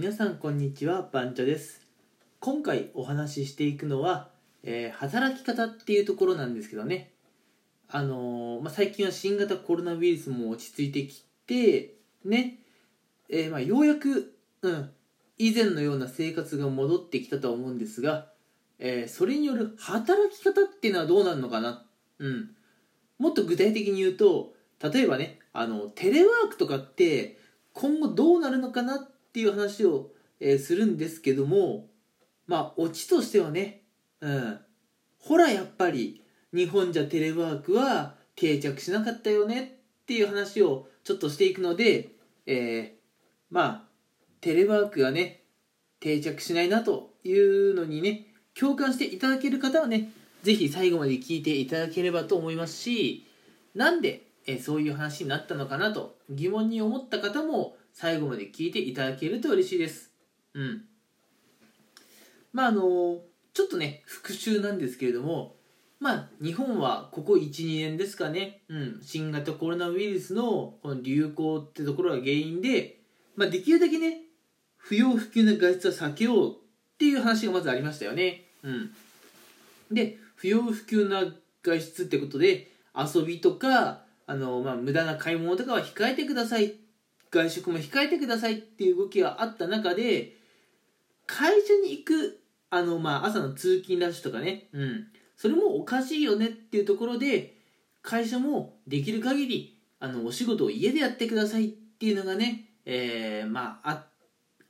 皆さんこんにちは番茶です。今回お話ししていくのは、えー働き方っていうところなんですけどね。あのーまあ、最近は新型コロナウイルスも落ち着いてきてね、えーまあ、ようやく、うん、以前のような生活が戻ってきたとは思うんですが、えそれによる働き方っていうのはどうなるのかな？うん。もっと具体的に言うと例えばねあのテレワークとかって今後どうなるのかなってっていう話を、えーするんですけどもまあオチとしてはね、うん、ほらやっぱり日本じゃテレワークは定着しなかったよねっていう話をちょっとしていくので、えーまあテレワークがね定着しないなというのにね共感していただける方はねぜひ最後まで聞いていただければと思いますしなんで、えそういう話になったのかなと疑問に思った方も最後まで聞いていただけると嬉しいです。うん。まああのちょっとね復習なんですけれどもまあ日本はここ12年ですかね、うん、新型コロナウイルスのこの流行ってところが原因で、まあ、できるだけね不要不急な外出は避けようっていう話がまずありましたよね。うん。で不要不急な外出ってことで遊びとかあの、まあ、無駄な買い物とかは控えてください。外食も控えてくださいっていう動きがあった中で会社に行くあの、まあ、朝の通勤ラッシュとかね、うん、それもおかしいよねっていうところで会社もできる限りあのお仕事を家でやってくださいっていうのがね、えーまあ、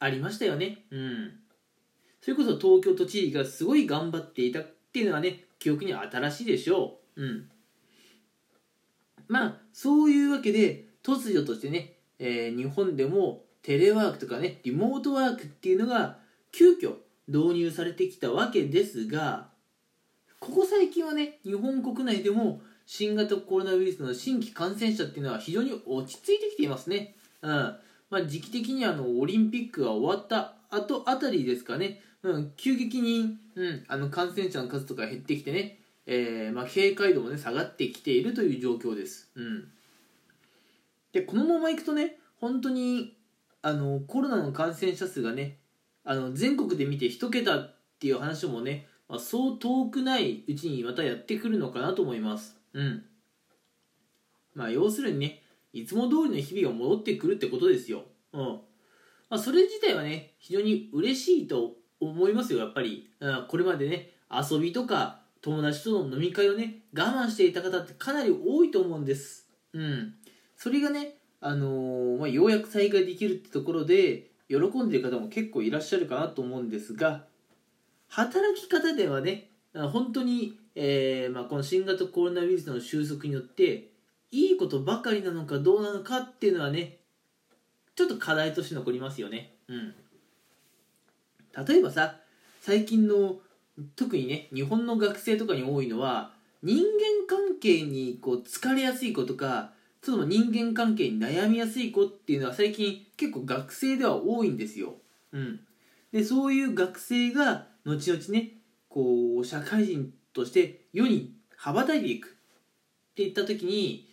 ありましたよね。うんそれこそ東京都知事がすごい頑張っていたっていうのはね記憶に新しいでしょう。うん。まあそういうわけで突如としてね、えー日本でもテレワークとかねリモートワークっていうのが急遽導入されてきたわけですがここ最近はね日本国内でも新型コロナウイルスの新規感染者っていうのは非常に落ち着いてきていますね。うんまあ、時期的にはあのオリンピックが終わった後あたりですかね、うん、急激に、うん、あの感染者の数とか減ってきてね、えーまあ、警戒度もね下がってきているという状況です。うん、でこのままいくとね本当にあのコロナの感染者数がねあの全国で見て1桁っていう話もね、まあ、そう遠くないうちにまたやってくるのかなと思います。うんまあ、要するにねいつも通りの日々が戻ってくるってことですよ。うんまあ、それ自体はね非常に嬉しいと思いますよやっぱり、うん、これまでね遊びとか友達との飲み会をね我慢していた方ってかなり多いと思うんです。うん、それがね、あのーまあ、ようやく再開できるってところで喜んでる方も結構いらっしゃるかなと思うんですが働き方ではね本当に、えーまあ、この新型コロナウイルスの収束によっていいことばかりなのかどうなのかっていうのはねちょっと課題として残りますよね。うん、例えばさ最近の特にね日本の学生とかに多いのは人間関係にこう疲れやすい子とかちょっと人間関係に悩みやすい子っていうのは最近結構学生では多いんですよ。うん、でそういう学生が後々ねこう社会人として世に羽ばたいていくっていった時に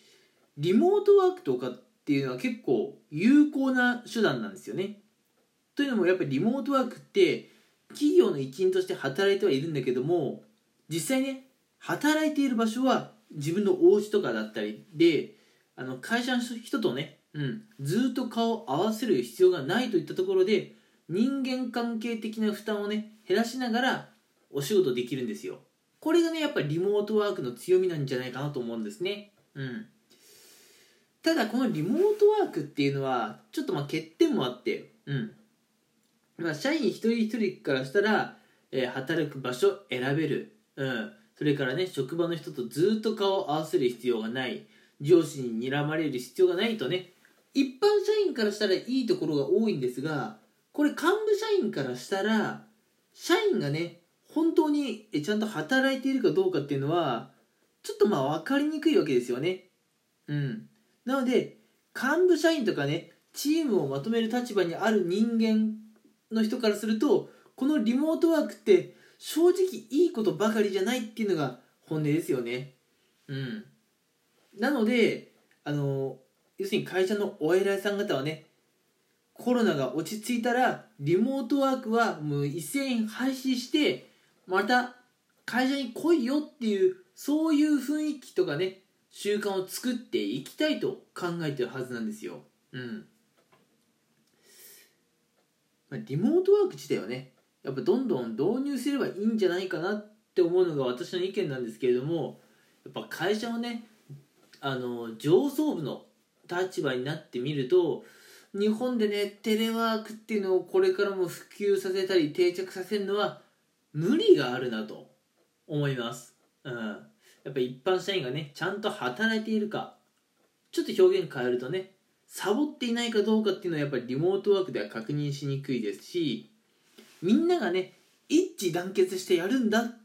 リモートワークとかっていうのは結構有効な手段なんですよね。というのもやっぱりリモートワークって企業の一員として働いてはいるんだけども実際ね働いている場所は自分のお家とかだったりであの会社の人とね、うん、ずっと顔を合わせる必要がないといったところで人間関係的な負担をね減らしながらお仕事できるんですよ。これがねやっぱりリモートワークの強みなんじゃないかなと思うんですね。うん。ただこのリモートワークっていうのはちょっとまあ欠点もあってうん。まあ社員一人一人からしたら、えー働く場所選べる。うん。それからね職場の人とずっと顔を合わせる必要がない。上司に睨まれる必要がないとね。一般社員からしたらいいところが多いんですがこれ幹部社員からしたら社員がね本当にちゃんと働いているかどうかっていうのはちょっとまあ分かりにくいわけですよね。うん。なので幹部社員とかねチームをまとめる立場にある人間の人からするとこのリモートワークって正直いいことばかりじゃないっていうのが本音ですよね。うん。なのであの要するに会社のお偉いさん方はねコロナが落ち着いたらリモートワークはもう一斉に廃止してまた会社に来いよっていうそういう雰囲気とかね習慣を作っていきたいと考えてるはずなんですよ。うんま、リモートワーク自体はねやっぱどんどん導入すればいいんじゃないかなって思うのが私の意見なんですけれどもやっぱ会社のねあの上層部の立場になってみると日本でねテレワークっていうのをこれからも普及させたり定着させるのは無理があるなと思います、うん、やっぱ一般社員がねちゃんと働いているかちょっと表現変えるとねサボっていないかどうかっていうのはやっぱりリモートワークでは確認しにくいですしみんながね一致団結してやるんだっ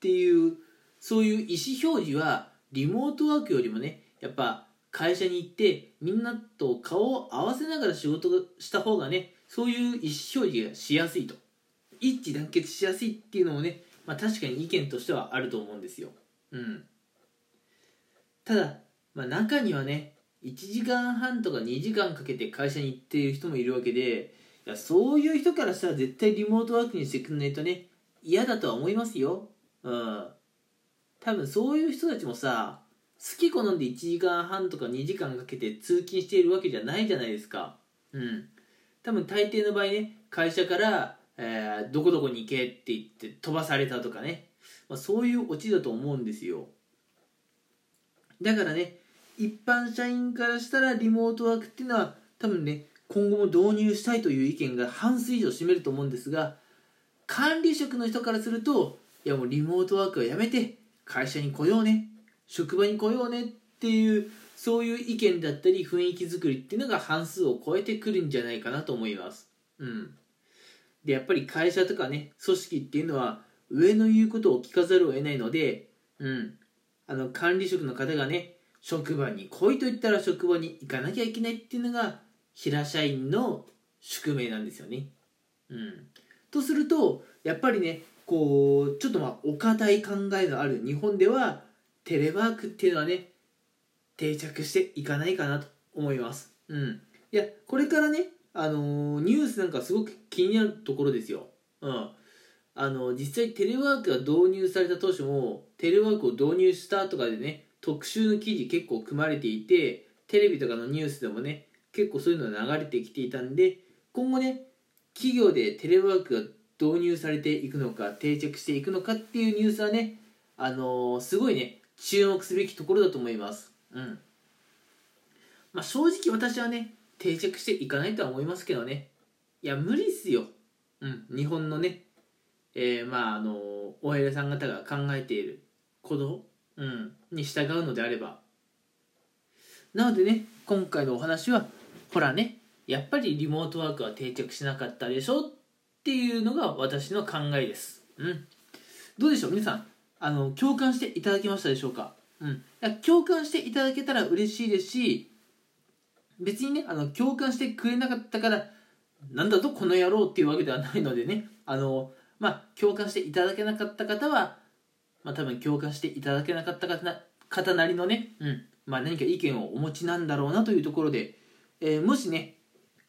ていうそういう意思表示はリモートワークよりもねやっぱ会社に行ってみんなと顔を合わせながら仕事した方がねそういう意思表示がしやすいと一致団結しやすいっていうのもね、まあ、確かに意見としてはあると思うんですよ。うん、ただ、まあ、中にはね1時間半とか2時間かけて会社に行っている人もいるわけでいやそういう人からしたら絶対リモートワークにしてくんないとね嫌だとは思いますよ。うん。多分そういう人たちもさ好き好んで1時間半とか2時間かけて通勤しているわけじゃないじゃないですか。うん。多分大抵の場合ね会社からえー、どこどこに行けって言って飛ばされたとかね、まあ、そういうオチだと思うんですよだからね一般社員からしたらリモートワークっていうのは多分ね今後も導入したいという意見が半数以上占めると思うんですが管理職の人からするといやもうリモートワークはやめて会社に来ようね。職場に来ようねっていうそういう意見だったり雰囲気作りっていうのが半数を超えてくるんじゃないかなと思います。うん。でやっぱり会社とかね組織っていうのは上の言うことを聞かざるを得ないので、うん、あの管理職の方がね職場に来いと言ったら職場に行かなきゃいけないっていうのが平社員の宿命なんですよね。うん、とするとやっぱりねこうちょっとまあお堅い考えのある日本ではテレワークっていうのはね定着していかないかなと思います。うん、いやこれからねあのニュースなんかすごく気になるところですよ。うん。あの、実際テレワークが導入された当初も、テレワークを導入したとかでね、特集の記事結構組まれていて、テレビとかのニュースでもね、結構そういうのが流れてきていたんで、今後ね、企業でテレワークが導入されていくのか、定着していくのかっていうニュースはね、あのー、すごいね、注目すべきところだと思います。うん。まあ、正直私はね、定着していかないとは思いますけどねいや無理っすようん日本のねえー、まああのお偉さん方が考えていること、うん、に従うのであればなのでね今回のお話はほらねやっぱりリモートワークは定着しなかったでしょっていうのが私の考えです。うん。どうでしょう？皆さん。あの共感していただけましたでしょうか？うん。共感していただけたら嬉しいですし別にねあの共感してくれなかったからなんだとこの野郎っていうわけではないのでね。あのまあ共感していただけなかった方はまあ多分共感していただけなかった方な方なりのね、うん。まあ、何か意見をお持ちなんだろうなというところで、えー、もしね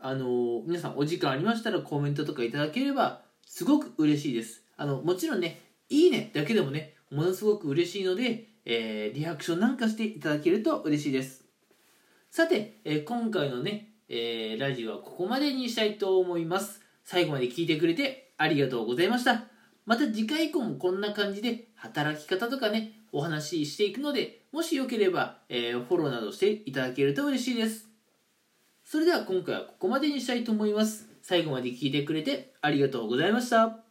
あの皆さんお時間ありましたらコメントとかいただければすごく嬉しいですあのもちろんねいいねだけでもねものすごく嬉しいので、えー、リアクションなんかしていただけると嬉しいですさて、えー、今回のね、えー、ラジオはここまでにしたいと思います。最後まで聞いてくれてありがとうございました。また次回以降もこんな感じで働き方とかね、お話ししていくので、もしよければ、え、フォローなどしていただけると嬉しいです。それでは今回はここまでにしたいと思います。最後まで聞いてくれてありがとうございました。